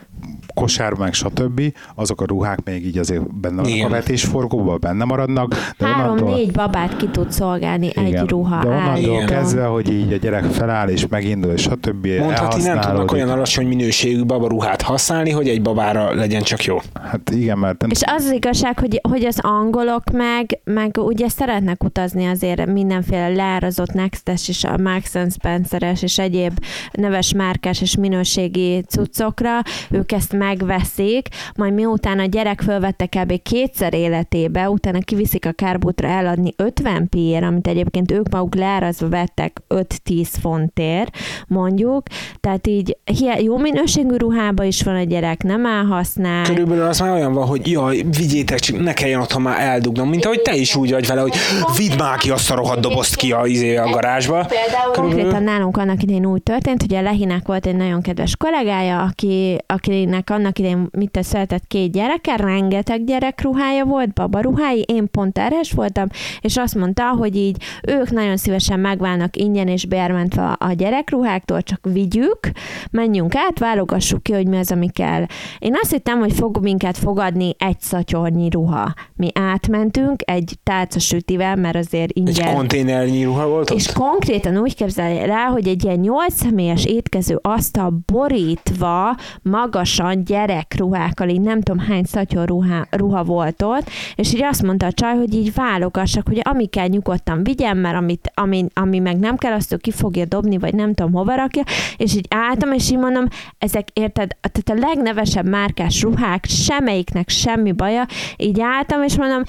kosárban, meg stb. azok a ruhák még így azért benne Igen. a vetésforgóban, benne maradnak. De onnantól- Három-négy babát ki tud szolgálni igen, egy ruha De onnantól állítom. kezdve, hogy így a gyerek feláll és megindul, és stb. Mondhatni nem tudnak olyan alacsony minőségű babaruhát használni, hogy egy babára legyen csak jó. Hát igen, mert nem És az az igazság, hogy, hogy az angolok meg, meg ugye szeretnek utazni azért mindenféle leárazott Nextes és a Marks Spencer-es és egyéb neves márkás és minőségi cuccokra, ők ezt megveszik, majd miután a gyerek fölvette kb. kétszer életébe, utána kiviszik a kárbutra eladni 50 piért, amit egyébként ők maguk leárazva vettek 5-10 fontért, mondjuk, tehát így jó minőségű ruhába is van a gyerek, nem elhasznál. Körülbelül az már olyan van, hogy jaj, vigyétek, csak ne kelljen otthon már eldugnom, mint ahogy te is úgy vagy vele, hogy vidd már ki azt a rohadt dobozt ki a, izé, a garázsba. Konkrétan nálunk annak idején úgy történt, hogy a Lehinek volt egy nagyon kedves kollégája, aki, akinek annak idején mit te született két gyereke, rengeteg gyerekruhája volt, babaruhái, én pont terhes voltam, és azt mondta, hogy így ők nagyon szívesen megválnak ingyen és bérmentve a gyerekruháktól, csak vigyük, menjünk át, válogassuk ki, hogy mi az, ami kell. Én azt hittem, hogy fog minket fogadni egy szatyornyi ruha. Mi átmentünk egy tálca sütivel, mert azért Egy ingyen konténernyi ruha volt ott? és konkrétan úgy képzelj rá, hogy egy ilyen nyolc személyes étkező asztal borítva magasan gyerekruhákkal, így nem tudom hány szatyor ruha, ruha volt ott, és így azt mondta a csaj, hogy így válogassak, hogy ami kell nyugodtan vigyem, mert amit, ami, ami meg nem kell, azt ő ki fogja dobni, vagy nem tudom hova rakja, és így álltam, és így mondom, ezek érted, tehát a legnevesebb márkás ruhák, semmelyiknek semmi baja, így álltam, és mondom,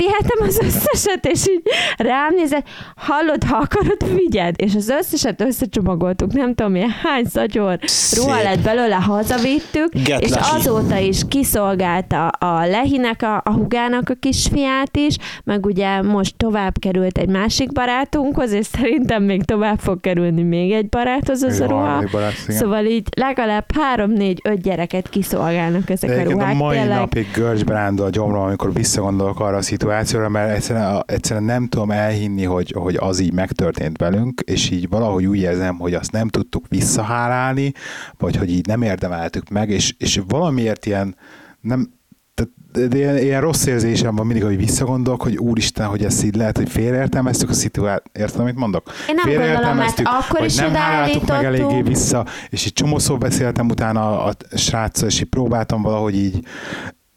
elvihetem az összeset, és így rám nézett, hallod, ha akarod, vigyed, és az összeset összecsomagoltuk, nem tudom, milyen hány szatyor ruha lett belőle, hazavittük, Get és lucky. azóta is kiszolgálta a Lehinek, a, a hugának a kisfiát is, meg ugye most tovább került egy másik barátunkhoz, és szerintem még tovább fog kerülni még egy baráthoz az a Egy ruha. harmadik barát. Szóval így legalább három, négy, öt gyereket kiszolgálnak ezek De a ruhák. a mai tényleg. napig görcsbrándul a gyomrom, amikor visszagondolok arra a szituációra, mert egyszerűen, egyszerűen nem tudom elhinni, hogy, hogy az így megtörtént velünk, és így valahogy úgy érzem, hogy azt nem tudtuk visszahálálni, vagy hogy így nem érdemeltük meg, és, és valamiért ilyen nem, tehát de ilyen, ilyen rossz érzésem van mindig, hogy visszagondolok, hogy úristen, hogy ezt így lehet, hogy félreértelmeztük a szituációt. Érted, amit mondok? Én nem gondolom, mert akkor vagy is nem háláltuk meg eléggé vissza, és így csomószor beszéltem utána a sráccal, és így próbáltam valahogy így,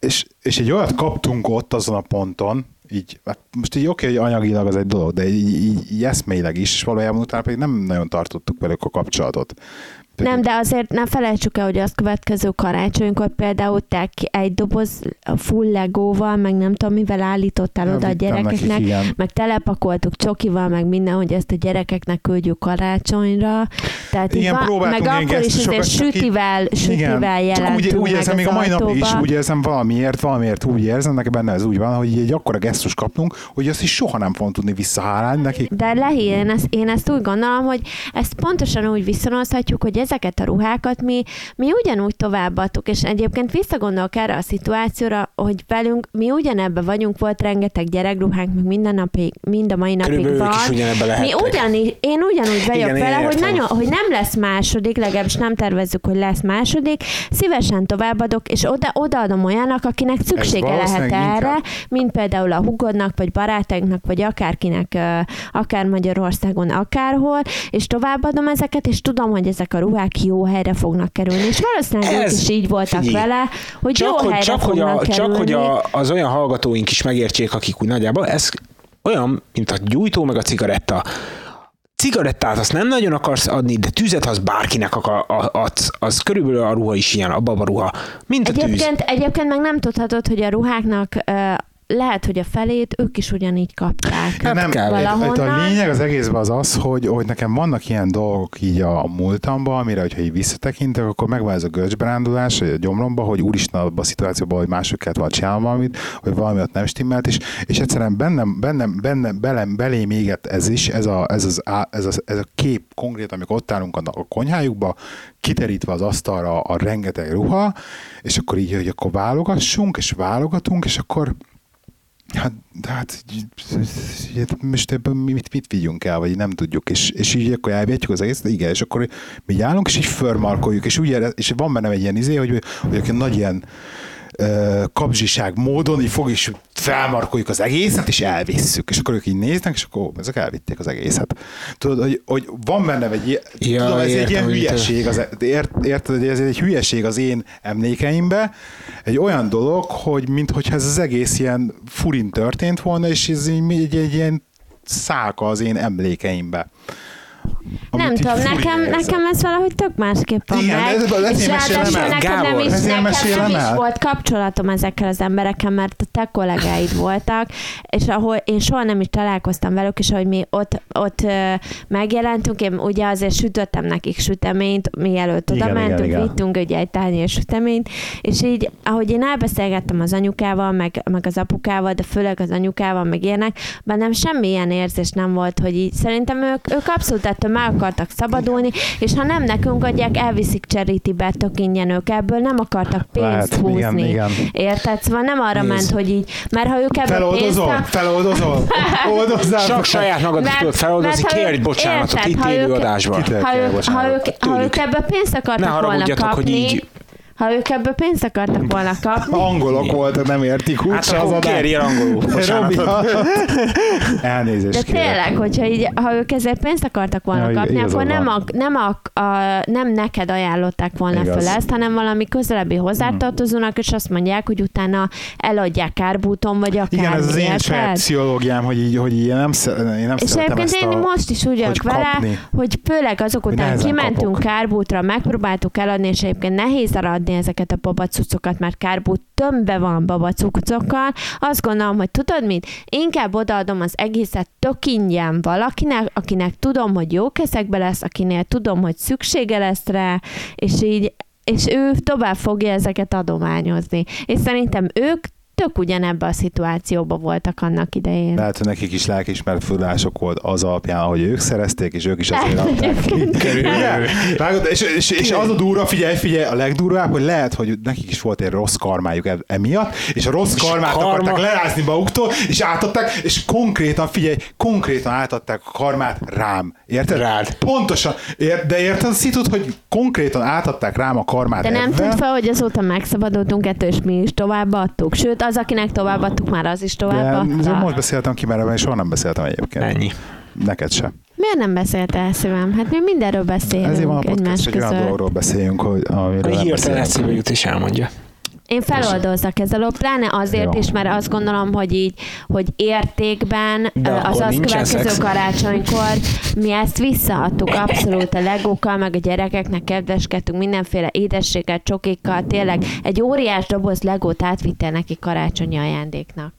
és, és egy olyat kaptunk ott azon a ponton, így, hát most így oké, hogy anyagilag az egy dolog, de így, így, így eszmélyleg is, és valójában utána pedig nem nagyon tartottuk velük a kapcsolatot. Nem, de azért ne felejtsük el, hogy az következő karácsonykor például te egy doboz full legóval, meg nem tudom mivel állítottál oda a nekik, gyerekeknek, igen. meg telepakoltuk csokival, meg minden, hogy ezt a gyerekeknek küldjük karácsonyra. Tehát így Igen, van, próbáltunk meg akkor is azért csak így- sütivel, sütivel úgy, jelentünk úgy meg érzem, még a mai napig is úgy érzem valamiért, valamiért úgy érzem, nekem benne ez úgy van, hogy egy akkora gesztus kaptunk, hogy azt is soha nem fogom tudni visszahálálni nekik. De Lehi, én ezt, én ezt úgy gondolom, hogy ezt pontosan úgy viszonozhatjuk, hogy ezeket a ruhákat mi, mi ugyanúgy továbbadtuk, és egyébként visszagondolok erre a szituációra, hogy velünk mi ugyanebbe vagyunk, volt rengeteg gyerekruhánk, meg minden napig, mind a mai napig Körülbelül van. is ugyanebbe lehettek. Mi ugyanígy, én ugyanúgy vagyok Igen, vele, hogy, nagyon, hogy nem lesz második, legalábbis nem tervezzük, hogy lesz második, szívesen továbbadok, és oda, odaadom olyannak, akinek szüksége lehet erre, inkább. mint például a hugodnak, vagy barátainknak, vagy akárkinek, akár Magyarországon, akárhol, és továbbadom ezeket, és tudom, hogy ezek a ruhák jó helyre fognak kerülni. És valószínűleg ők Ez- is így voltak figyelj, vele, hogy Csak, jó hogy, helyre csak, hogy, fognak a, kerülni. csak hogy a, az olyan hallgatóink is megértsék, akik úgy nagyjából, ez olyan, mint a gyújtó meg a cigaretta. Cigarettát azt nem nagyon akarsz adni, de tüzet az bárkinek akar, adsz. Az körülbelül a ruha is ilyen, a babaruha. Mint a tűz. Egyébként, egyébként meg nem tudhatod, hogy a ruháknak lehet, hogy a felét ők is ugyanígy kapták. Nem, kell. Itt a lényeg az egészben az az, hogy, hogy nekem vannak ilyen dolgok így a múltamban, amire, hogyha így visszatekintek, akkor megvan ez a görcsberándulás a gyomromba, hogy úristen abban a szituációban, hogy mások kellett volna csinálni valamit, hogy valami ott nem stimmelt, és, és egyszerűen bennem, bennem, bennem, belem, belém égett ez is, ez a, ez, az, ez, az, ez a kép konkrét, amikor ott állunk a, a konyhájukba, kiterítve az asztalra a rengeteg ruha, és akkor így, hogy akkor válogassunk, és válogatunk, és akkor Hát, hát, így- most mi- mit, mit vigyünk el, vagy nem tudjuk, és, és így akkor elvihetjük az egészet, igen, és akkor mi állunk, és így förmarkoljuk, és, úgy, ére- és van bennem egy ilyen izé, hogy, hogy aki nagy ilyen ö, kapzsiság módon így fog, és felmarkoljuk az egészet, és elvisszük. És akkor ők így néznek, és akkor ó, ezek elvitték az egészet. Tudod, hogy, hogy van bennem egy ilyen, Ja, tudom, ez egy értem, ilyen hogy mit- hülyeség, az, ért, érted, hogy ez egy hülyeség az én emlékeimbe, egy olyan dolog, hogy minthogyha ez az egész ilyen furin történt volna, és ez így egy, egy ilyen szálka az én emlékeimbe. Nem tudom, nekem, nekem ez valahogy tök másképp van Igen, meg. ez- ezért és ráadásul nekem nem is, nekem nem is volt kapcsolatom ezekkel az emberekkel, mert a te kollégáid voltak, és ahol én soha nem is találkoztam velük, és ahogy mi ott, ott megjelentünk, én ugye azért sütöttem nekik süteményt, mielőtt Igen, oda igen, mentünk, igen. vittünk ugye egy tányér süteményt, és így, ahogy én elbeszélgettem az anyukával, meg, meg az apukával, de főleg az anyukával, meg ilyenek, bennem semmi ilyen érzés nem volt, hogy így szerintem ők, ők abszolút ettől meg akartak szabadulni, és ha nem nekünk adják, elviszik cserítibe tök ingyen ők ebből, nem akartak pénzt Lehet, húzni. igen, igen. Érted? Szóval nem arra Nézd. ment, hogy így, mert ha ők ebből pénzt Feloldozol? kap- Feloldozol? Oldozzál? Csak saját magad Mert- tudod feloldozni, kérj bocsánatot érted, itt élő adásban. Ha ők, ha, ők, ha ők ebből pénzt akartak volna haragudjatok, hogy kapni, így- ha ők ebből pénzt akartak volna kapni, Angolok voltak, nem értik úgy Hát se az akkor adást. kérjél angolul. (laughs) Elnézést De kérek. tényleg, hogyha így, ha ők ezért pénzt akartak volna Ja, kapni, akkor nem, a, nem, a, a, nem neked ajánlották volna Igaz. föl ezt, hanem valami közelebbi hozzátartozónak, és azt mondják, hogy utána eladják kárbúton, vagy akár. Igen, ez az én saját pszichológiám, hogy így, hogy így én nem, én nem És szeretem egyébként ezt én a... most is úgy vagyok hogy vele, kapni. hogy főleg azok után kimentünk kárbútra, megpróbáltuk eladni, és egyébként nehéz eladni ezeket a babacucokat, mert kárbút tömbbe van babacucokkal. Azt gondolom, hogy tudod mit? Inkább odaadom az egészet tök ingyen valakinek, akinek tudom, hogy jó kezekbe lesz, akinél tudom, hogy szüksége lesz rá, és így és ő tovább fogja ezeket adományozni. És szerintem ők tök ugyanebben a szituációban voltak annak idején. Lehet, hogy nekik is lelkiismert fordulások volt az alapján, ahogy ők szerezték, és ők is azért adták ki. Vágod, és, és, és, az a durva, figyelj, figyelj, a legdurvább, hogy lehet, hogy nekik is volt egy rossz karmájuk e- emiatt, és a rossz karmát karma- akarták lerázni maguktól, és átadták, és konkrétan, figyelj, konkrétan átadták a karmát rám. Érted? Rád. Pontosan. Ér, de érted a szitut, hogy konkrétan átadták rám a karmát De nem ebben? fel, hogy azóta megszabadultunk ettől, és mi is továbbadtuk. Sőt, az, akinek továbbadtuk, már az is de, továbbadta. most beszéltem ki, mert soha nem beszéltem egyébként. Ennyi. Neked se. Miért nem beszéltél szívem? Hát mi mindenről beszélünk Ezért van a egymás podcast, hogy olyan dologról beszéljünk, hogy amiről nem Hirtelen eszébe jut és elmondja. Én feloldozzak ezzel, pláne azért Jó. is, mert azt gondolom, hogy így, hogy értékben De az azt következő szex. karácsonykor mi ezt visszaadtuk abszolút a legókkal, meg a gyerekeknek kedveskedtünk mindenféle édességgel, csokikkal, tényleg egy óriás doboz legót átvittél neki karácsonyi ajándéknak.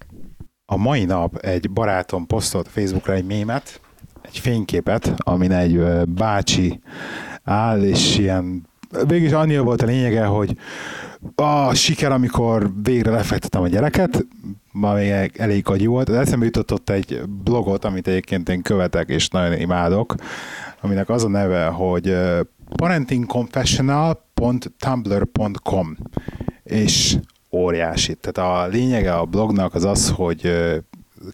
A mai nap egy barátom posztolt Facebookra egy mémet, egy fényképet, amin egy bácsi áll, és ilyen végig is annyi volt a lényege, hogy a siker, amikor végre lefektetem a gyereket, ma még elég agyi volt, de eszembe jutott ott egy blogot, amit egyébként én követek, és nagyon imádok, aminek az a neve, hogy parentingconfessional.tumblr.com és óriási. Tehát a lényege a blognak az az, hogy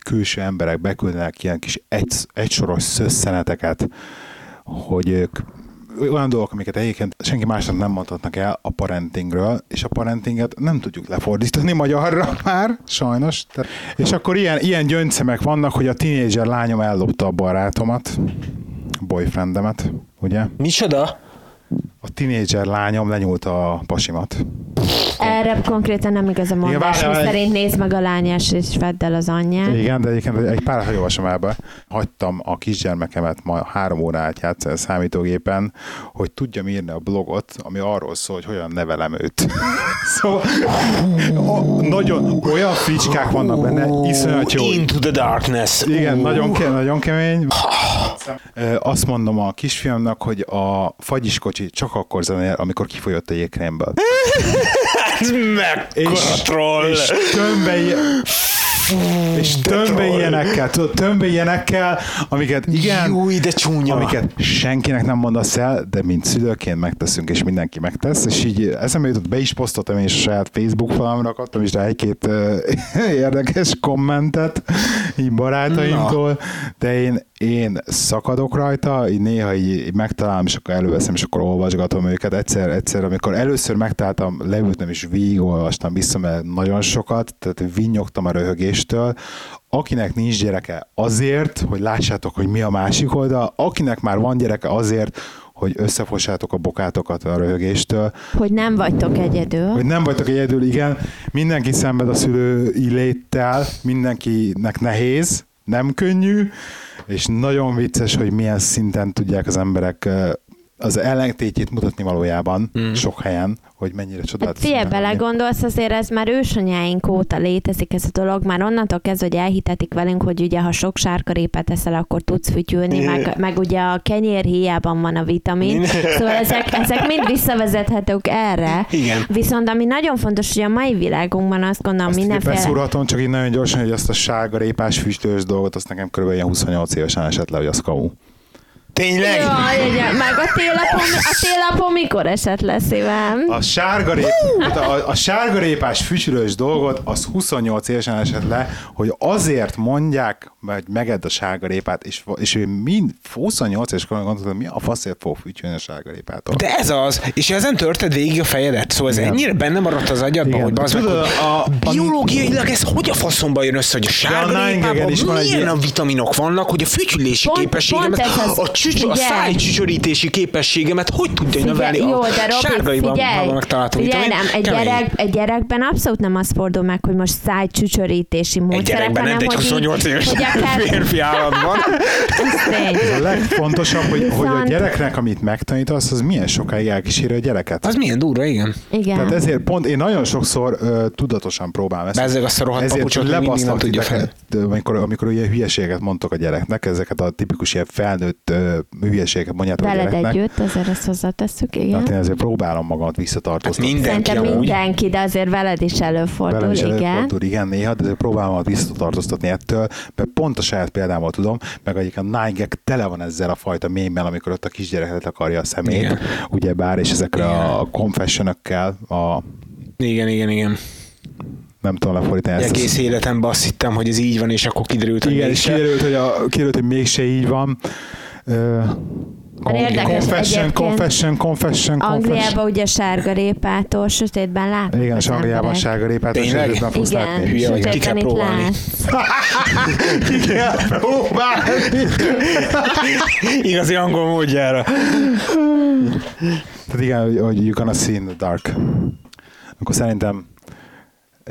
külső emberek beküldenek ilyen kis egy, egysoros szösszeneteket, hogy ők olyan dolgok, amiket egyébként senki másnak nem mondhatnak el a parentingről, és a parentinget nem tudjuk lefordítani magyarra (laughs) már, sajnos. És akkor ilyen, ilyen gyöngyszemek vannak, hogy a tínédzser lányom ellopta a barátomat, boyfriendemet, ugye? Micsoda? A tínédzser lányom lenyúlta a pasimat. Erre konkrétan nem igaz a mondás, várjál, mi várjál. szerint nézd meg a lányás, és vedd el az anyját. Igen, de egyébként egy pár hogy olvasom el be. Hagytam a kisgyermekemet ma három órát játszani a számítógépen, hogy tudjam írni a blogot, ami arról szól, hogy hogyan nevelem őt. (laughs) szóval o, nagyon olyan fricskák vannak benne, iszonyat jó. Into the darkness. Igen, nagyon, ke- nagyon kemény. Azt mondom a kisfiamnak, hogy a fagyiskocsi csak akkor zenél, amikor kifolyott a jégkrémből. Ez (laughs) mekkora troll. és tömbbe, (laughs) és tömbe ilyenekkel, tudod, tömbe ilyenekkel, amiket igen, Júj, de csúnya. amiket senkinek nem mondasz el, de mint szülőként megteszünk, és mindenki megtesz, és így eszembe jutott, be is posztoltam én is a saját Facebook falamra, kaptam is rá egy-két (laughs) érdekes kommentet, így barátaimtól, de én, én szakadok rajta, így néha így, így megtalálom, és akkor előveszem, és akkor olvasgatom őket. Egyszer, egyszer, amikor először megtaláltam, leültem és végigolvastam vissza, mert nagyon sokat, tehát vinnyogtam a röhögéstől, akinek nincs gyereke azért, hogy lássátok, hogy mi a másik oldal, akinek már van gyereke azért, hogy összefossátok a bokátokat a röhögéstől, Hogy nem vagytok egyedül. hogy nem vagytok egyedül, igen, mindenki szenved a szülői léttel, mindenkinek nehéz, nem könnyű, és nagyon vicces, hogy milyen szinten tudják az emberek az ellentétjét mutatni valójában Mm. sok helyen, hogy mennyire Hát csodálatos. figyelj, ember lenni. belegondolsz, azért ez már ősanyáink óta létezik ez a dolog, már onnantól kezdve, hogy elhitetik velünk, hogy ugye ha sok sárkarépát eszel, akkor tudsz fütyülni, meg, meg ugye a kenyér hiában van a vitamin, szóval ezek, ezek mind visszavezethetők erre. Igen. Viszont ami nagyon fontos, hogy a mai világunkban azt gondolom Azt mindenféle... beszúrhatom, csak így nagyon gyorsan, hogy azt a sárga répás füstös dolgot, azt nekem kb. ilyen 28 évesen esett le, hogy az kau. Tényleg? Jaj, ugye, meg a télapom, a télapom mikor esett le szívem? A sárga, rép, tehát a, a sárga répás fütyülős dolgot, az 28 évesen esett le, hogy azért mondják, hogy megedd a sárga répát, és, és ő mind 28 éves koron gondoltam, mi a faszért fog fütyülni a sárga répától. De ez az, és ezen törted végig a fejedet, szóval ez Igen. ennyire benne maradt az agyadban, Igen. hogy bazd meg, a- a- biológiailag ez hogy a faszomba jön össze, hogy a sárga Nine répában Gag-en is van egy milyen ilyen- a vitaminok vannak, hogy a fütyülési Pont- képességemet, pont az- a, a figyelj. száj csücsörítési képességemet hogy tudja növelni jó, a de Robi, sárgaiban figyelj, megtalálható figyelj nem, egy, Kemény. gyerek, egy gyerekben abszolút nem az fordul meg, hogy most szájcsücsörítési módszerek, gyerekben, nem, hanem de egy hogy így- 28 éves hogy akár- (laughs) férfi állatban. Ez. A legfontosabb, hogy, hogy a Viszont- gyereknek, amit megtanítasz, az milyen sokáig elkíséri a gyereket. Az milyen durva, igen. Igen. Tehát ezért pont én nagyon sokszor ö, tudatosan próbálom ezt. Bezzeg azt a rohadt ezért papucsot mindig nem tudja titeket, amikor, amikor ilyen hülyeséget mondtok a gyereknek, ezeket a tipikus ilyen felnőtt ö, hülyeséget mondjátok a Veled gyereknek. együtt, azért ezt hozzátesszük, igen. Hát én ezért próbálom magamat visszatartóztatni. Hát minden- Szerintem amúgy. mindenki, de azért veled is előfordul, Velem is igen. előfordul, igen, néha, de azért próbálom magamat visszatartóztatni ettől, mert pont a saját példámmal tudom, meg egyébként a Nine Gag tele van ezzel a fajta mémben, amikor ott a kisgyereket akarja a szemét, Igen. ugye bár, és ezekre Igen. a confession a Igen, igen, igen. nem tudom lefordítani ezt. Egész életemben azt hittem, hogy ez így van, és akkor kiderült, hogy Igen, és kiderült, hogy, a, kiderült, hogy mégse így van. Érdekes confession, confession, confession, confession. Angliában ugye sárga répától sötétben látnak Igen, és Angliában emberek. sárga répát, és sötétben fogsz Igen, látni. Hülye vagy, ki kell próbálni. Ki kell próbálni. Igazi angol módjára. Tehát igen, hogy- hogy you gonna see in the dark. Akkor szerintem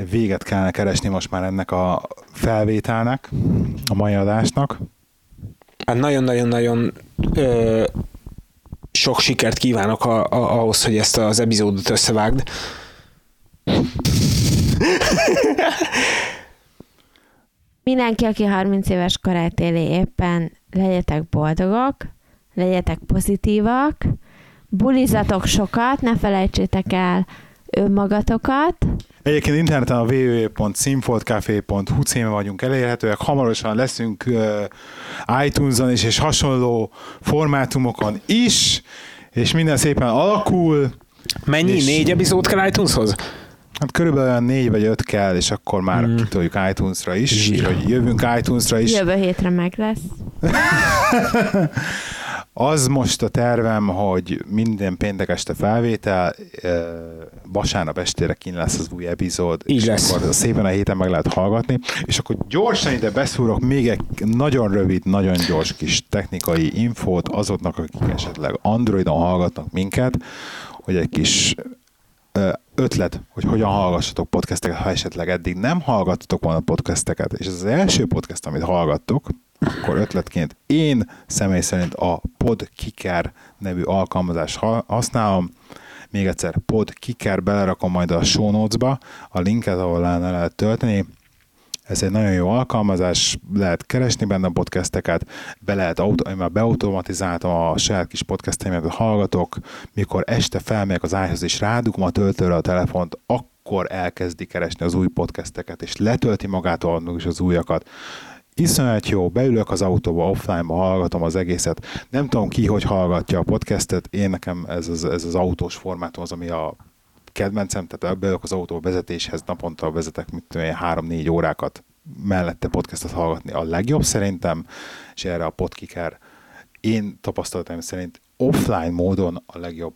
véget kellene keresni most már ennek a felvételnek, a mai adásnak. Hát nagyon-nagyon-nagyon sok sikert kívánok a, a, ahhoz, hogy ezt az epizódot összevágd. Mindenki, aki 30 éves korát éli éppen, legyetek boldogok, legyetek pozitívak, bulizatok sokat, ne felejtsétek el önmagatokat, Egyébként interneten a www.színfoltcafé.hu címen vagyunk elérhetőek, hamarosan leszünk uh, iTunes-on is, és hasonló formátumokon is, és minden szépen alakul. Mennyi? És- Négy epizód kell iTuneshoz? Hát körülbelül olyan négy vagy öt kell, és akkor már Mm. kitoljuk iTunes-ra is, Zsír. hogy jövünk iTunes-ra is. jövő hétre meg lesz. (laughs) Az most a tervem, hogy minden péntek este felvétel, vasárnap estére kin lesz az új epizód, Így és lesz. akkor szépen a héten meg lehet hallgatni, és akkor gyorsan ide beszúrok még egy nagyon rövid, nagyon gyors kis technikai infót azoknak, akik esetleg Androidon hallgatnak minket, hogy egy kis ötlet, hogy hogyan hallgassatok podcasteket, ha esetleg eddig nem hallgattatok volna podcasteket, és ez az első podcast, amit hallgattok, akkor ötletként én személy szerint a Podkicker nevű alkalmazást ha- használom. Még egyszer Podkicker, belerakom majd a show notes-ba a linket, ahol le lehet tölteni. Ez egy nagyon jó alkalmazás, lehet keresni benne a podcasteket, be lehet, auto, én már beautomatizáltam a saját kis podcasteimet, hallgatok, mikor este felmegyek az ágyhoz és rádugom a töltőre a telefont, akkor elkezdi keresni az új podcasteket, és letölti magától annak is az újakat. Iszonyat jó, beülök az autóba, offline-ba, hallgatom az egészet. Nem tudom ki, hogy hallgatja a podcastet, én nekem ez az, ez az autós formátum az, ami a kedvencem, tehát beülök az autó vezetéshez, naponta vezetek, mit tudom én, három-négy órákat mellette podcastot hallgatni a legjobb szerintem, és erre a Podkicker én tapasztalatom szerint offline módon a legjobb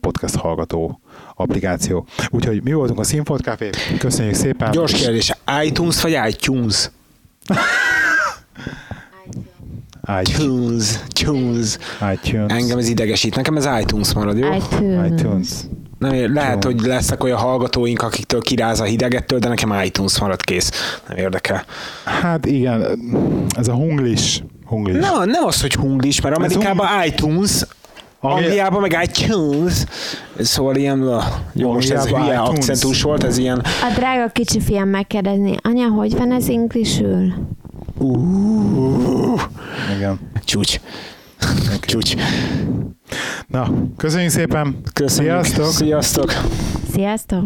podcast hallgató applikáció. Úgyhogy mi voltunk a Színfolt Café, köszönjük szépen. Gyors kérdés, iTunes vagy iTunes? (laughs) iTunes, iTunes. iTunes. Engem ez idegesít, nekem ez iTunes marad, jó? iTunes. iTunes. Nem, lehet, Jó. hogy lesznek olyan hallgatóink, akiktől kiráz a hidegettől, de nekem iTunes marad kész. Nem érdekel. Hát igen, ez a hunglis. hunglis. Na, nem az, hogy hunglis, mert Amerikában iTunes, Ami- Angliában meg iTunes, szóval ilyen, jó, most ez hülye iTunes. akcentus volt, ez ilyen, A drága kicsi fiam megkérdezni, anya, hogy van ez inglisül? Uh, Igen. csúcs. Csúcs. Na, köszönjük szépen. Köszönjük. Sziasztok. Sziasztok. Sziasztok!